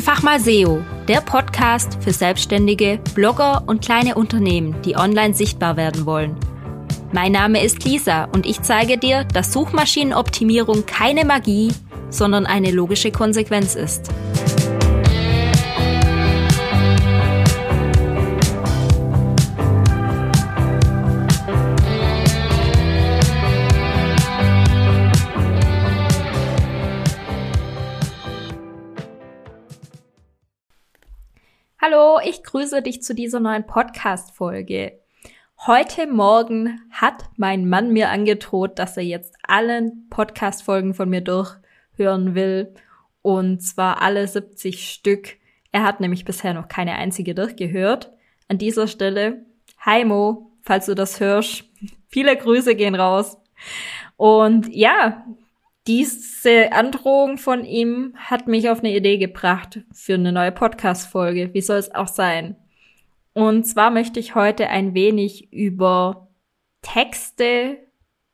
Einfach mal SEO, der Podcast für Selbstständige, Blogger und kleine Unternehmen, die online sichtbar werden wollen. Mein Name ist Lisa und ich zeige dir, dass Suchmaschinenoptimierung keine Magie, sondern eine logische Konsequenz ist. Hallo, ich grüße dich zu dieser neuen Podcast-Folge. Heute Morgen hat mein Mann mir angedroht, dass er jetzt alle Podcast-Folgen von mir durchhören will. Und zwar alle 70 Stück. Er hat nämlich bisher noch keine einzige durchgehört. An dieser Stelle, hi Mo, falls du das hörst. Viele Grüße gehen raus. Und ja, diese Androhung von ihm hat mich auf eine Idee gebracht für eine neue Podcast-Folge. Wie soll es auch sein? Und zwar möchte ich heute ein wenig über Texte,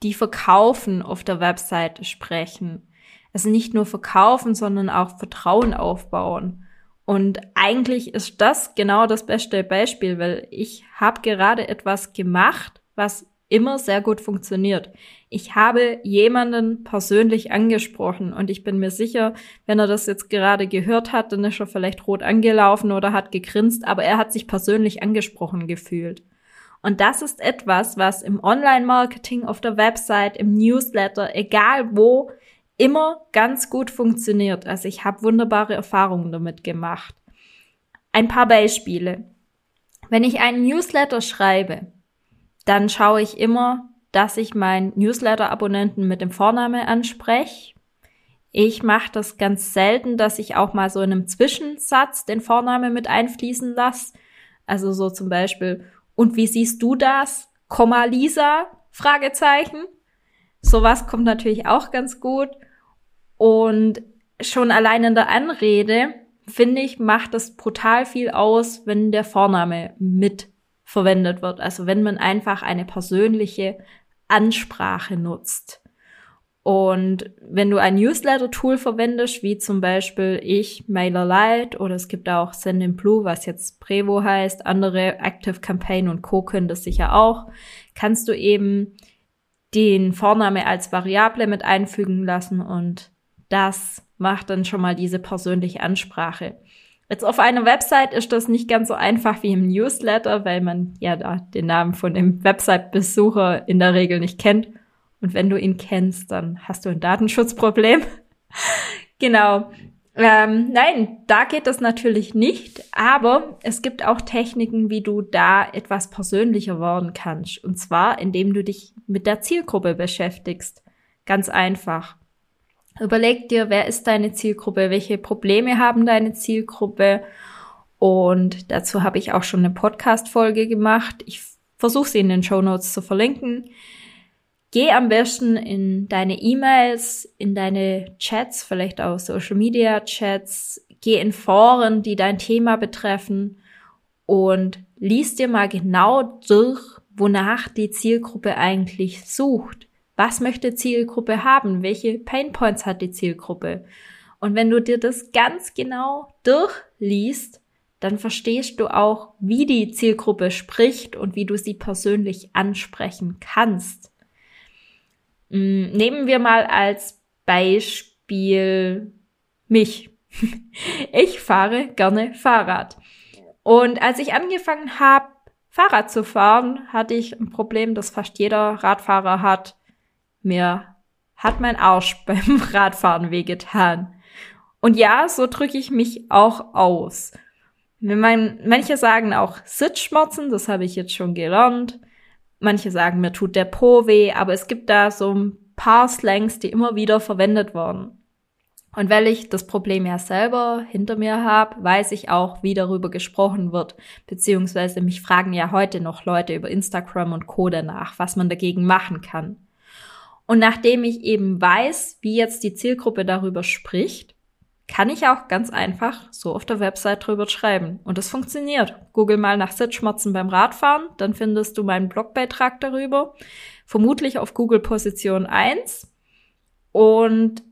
die verkaufen auf der Webseite sprechen. Also nicht nur verkaufen, sondern auch Vertrauen aufbauen. Und eigentlich ist das genau das beste Beispiel, weil ich habe gerade etwas gemacht, was immer sehr gut funktioniert. Ich habe jemanden persönlich angesprochen und ich bin mir sicher, wenn er das jetzt gerade gehört hat, dann ist er vielleicht rot angelaufen oder hat gegrinst, aber er hat sich persönlich angesprochen gefühlt. Und das ist etwas, was im Online-Marketing, auf der Website, im Newsletter, egal wo, immer ganz gut funktioniert. Also ich habe wunderbare Erfahrungen damit gemacht. Ein paar Beispiele. Wenn ich einen Newsletter schreibe, dann schaue ich immer, dass ich meinen Newsletter-Abonnenten mit dem Vorname anspreche. Ich mache das ganz selten, dass ich auch mal so in einem Zwischensatz den Vorname mit einfließen lasse. Also so zum Beispiel, und wie siehst du das? Komma Lisa? Fragezeichen. Sowas kommt natürlich auch ganz gut. Und schon allein in der Anrede, finde ich, macht es brutal viel aus, wenn der Vorname mit verwendet wird. Also wenn man einfach eine persönliche Ansprache nutzt. Und wenn du ein Newsletter-Tool verwendest, wie zum Beispiel ich, MailerLite oder es gibt auch Sendinblue, was jetzt Prevo heißt, andere Active Campaign und Co. können das sicher auch, kannst du eben den Vorname als Variable mit einfügen lassen und das macht dann schon mal diese persönliche Ansprache. Jetzt auf einer Website ist das nicht ganz so einfach wie im Newsletter, weil man ja da den Namen von dem Website-Besucher in der Regel nicht kennt. Und wenn du ihn kennst, dann hast du ein Datenschutzproblem. genau. Ähm, nein, da geht das natürlich nicht, aber es gibt auch Techniken, wie du da etwas persönlicher werden kannst. Und zwar, indem du dich mit der Zielgruppe beschäftigst. Ganz einfach. Überleg dir, wer ist deine Zielgruppe, welche Probleme haben deine Zielgruppe. Und dazu habe ich auch schon eine Podcast-Folge gemacht. Ich versuche sie in den Show Notes zu verlinken. Geh am besten in deine E-Mails, in deine Chats, vielleicht auch Social Media Chats. Geh in Foren, die dein Thema betreffen und lies dir mal genau durch, wonach die Zielgruppe eigentlich sucht. Was möchte Zielgruppe haben? Welche Painpoints hat die Zielgruppe? Und wenn du dir das ganz genau durchliest, dann verstehst du auch, wie die Zielgruppe spricht und wie du sie persönlich ansprechen kannst. Mm, nehmen wir mal als Beispiel mich. Ich fahre gerne Fahrrad. Und als ich angefangen habe, Fahrrad zu fahren, hatte ich ein Problem, das fast jeder Radfahrer hat. Mir hat mein Arsch beim Radfahren wehgetan. Und ja, so drücke ich mich auch aus. Wenn man, manche sagen auch Sitzschmerzen, das habe ich jetzt schon gelernt. Manche sagen, mir tut der Po weh, aber es gibt da so ein paar Slangs, die immer wieder verwendet werden. Und weil ich das Problem ja selber hinter mir habe, weiß ich auch, wie darüber gesprochen wird. Beziehungsweise mich fragen ja heute noch Leute über Instagram und Co. danach, was man dagegen machen kann. Und nachdem ich eben weiß, wie jetzt die Zielgruppe darüber spricht, kann ich auch ganz einfach so auf der Website drüber schreiben. Und das funktioniert. Google mal nach Sitzschmerzen beim Radfahren, dann findest du meinen Blogbeitrag darüber. Vermutlich auf Google Position 1. Und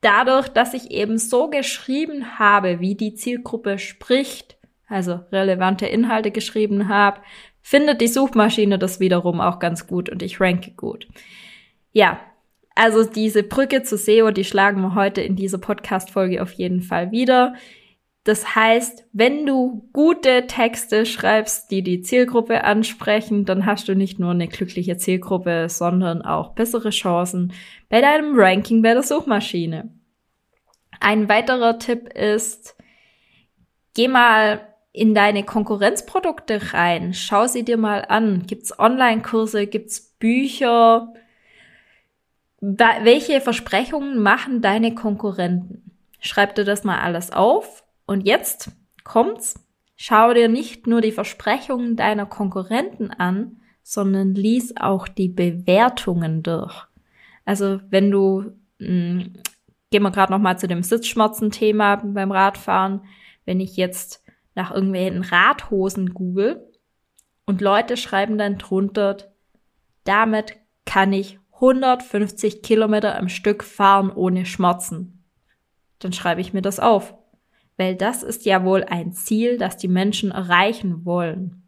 dadurch, dass ich eben so geschrieben habe, wie die Zielgruppe spricht, also relevante Inhalte geschrieben habe, findet die Suchmaschine das wiederum auch ganz gut und ich ranke gut. Ja, also diese Brücke zu SEO, die schlagen wir heute in dieser Podcast-Folge auf jeden Fall wieder. Das heißt, wenn du gute Texte schreibst, die die Zielgruppe ansprechen, dann hast du nicht nur eine glückliche Zielgruppe, sondern auch bessere Chancen bei deinem Ranking bei der Suchmaschine. Ein weiterer Tipp ist, geh mal in deine Konkurrenzprodukte rein. Schau sie dir mal an. Gibt's Online-Kurse? Gibt's Bücher? Welche Versprechungen machen deine Konkurrenten? Schreib dir das mal alles auf. Und jetzt kommt's. Schau dir nicht nur die Versprechungen deiner Konkurrenten an, sondern lies auch die Bewertungen durch. Also wenn du, mh, hm, gehen wir gerade noch mal zu dem Sitzschmerzen-Thema beim Radfahren. Wenn ich jetzt nach irgendwelchen Radhosen google und Leute schreiben dann drunter, damit kann ich 150 Kilometer am Stück fahren ohne Schmerzen. Dann schreibe ich mir das auf. Weil das ist ja wohl ein Ziel, das die Menschen erreichen wollen.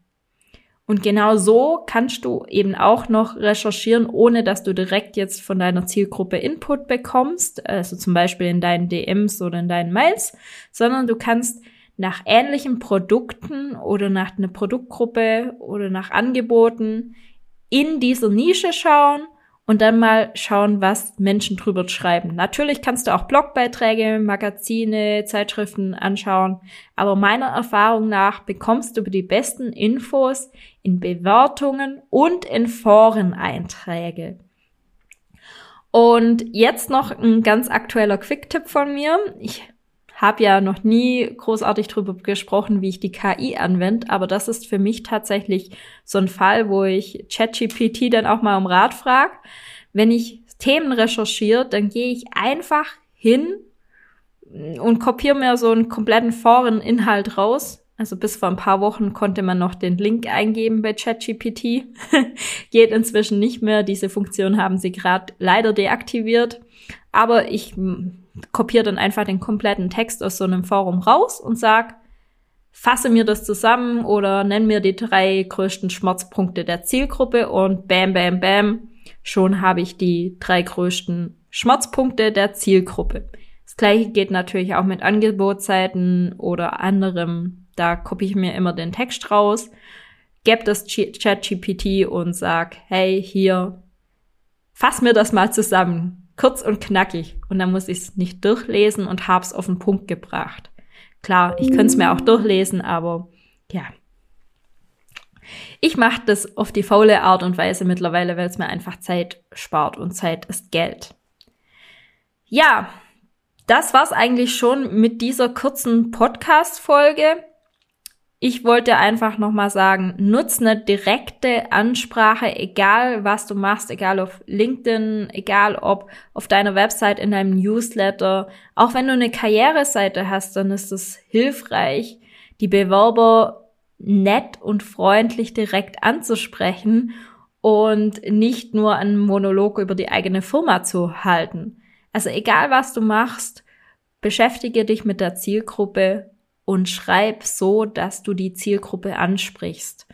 Und genau so kannst du eben auch noch recherchieren, ohne dass du direkt jetzt von deiner Zielgruppe Input bekommst, also zum Beispiel in deinen DMs oder in deinen Mails, sondern du kannst nach ähnlichen Produkten oder nach einer Produktgruppe oder nach Angeboten in dieser Nische schauen und dann mal schauen, was Menschen drüber schreiben. Natürlich kannst du auch Blogbeiträge, Magazine, Zeitschriften anschauen, aber meiner Erfahrung nach bekommst du die besten Infos in Bewertungen und in Foreneinträge. Und jetzt noch ein ganz aktueller Quick-Tipp von mir. Ich habe ja noch nie großartig drüber gesprochen, wie ich die KI anwende, aber das ist für mich tatsächlich so ein Fall, wo ich ChatGPT dann auch mal um Rat frage. Wenn ich Themen recherchiere, dann gehe ich einfach hin und kopiere mir so einen kompletten Foreninhalt raus. Also bis vor ein paar Wochen konnte man noch den Link eingeben bei ChatGPT. Geht inzwischen nicht mehr. Diese Funktion haben sie gerade leider deaktiviert. Aber ich kopiere dann einfach den kompletten Text aus so einem Forum raus und sag, fasse mir das zusammen oder nenn mir die drei größten Schmerzpunkte der Zielgruppe und bam, bam, bam, schon habe ich die drei größten Schmerzpunkte der Zielgruppe. Das gleiche geht natürlich auch mit Angebotsseiten oder anderem. Da kopiere ich mir immer den Text raus, gebe das Chat-GPT und sag, hey, hier, fass mir das mal zusammen kurz und knackig. Und dann muss ich es nicht durchlesen und hab's auf den Punkt gebracht. Klar, ich könnte es mir auch durchlesen, aber ja. Ich mache das auf die faule Art und Weise mittlerweile, weil es mir einfach Zeit spart und Zeit ist Geld. Ja, das war's eigentlich schon mit dieser kurzen Podcast-Folge. Ich wollte einfach nochmal sagen, nutz eine direkte Ansprache, egal was du machst, egal auf LinkedIn, egal ob auf deiner Website, in deinem Newsletter. Auch wenn du eine Karriereseite hast, dann ist es hilfreich, die Bewerber nett und freundlich direkt anzusprechen und nicht nur einen Monolog über die eigene Firma zu halten. Also egal was du machst, beschäftige dich mit der Zielgruppe und schreib so, dass du die Zielgruppe ansprichst.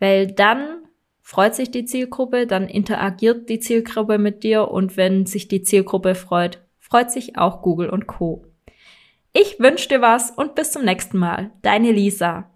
Weil dann freut sich die Zielgruppe, dann interagiert die Zielgruppe mit dir und wenn sich die Zielgruppe freut, freut sich auch Google und Co. Ich wünsche dir was und bis zum nächsten Mal. Deine Lisa.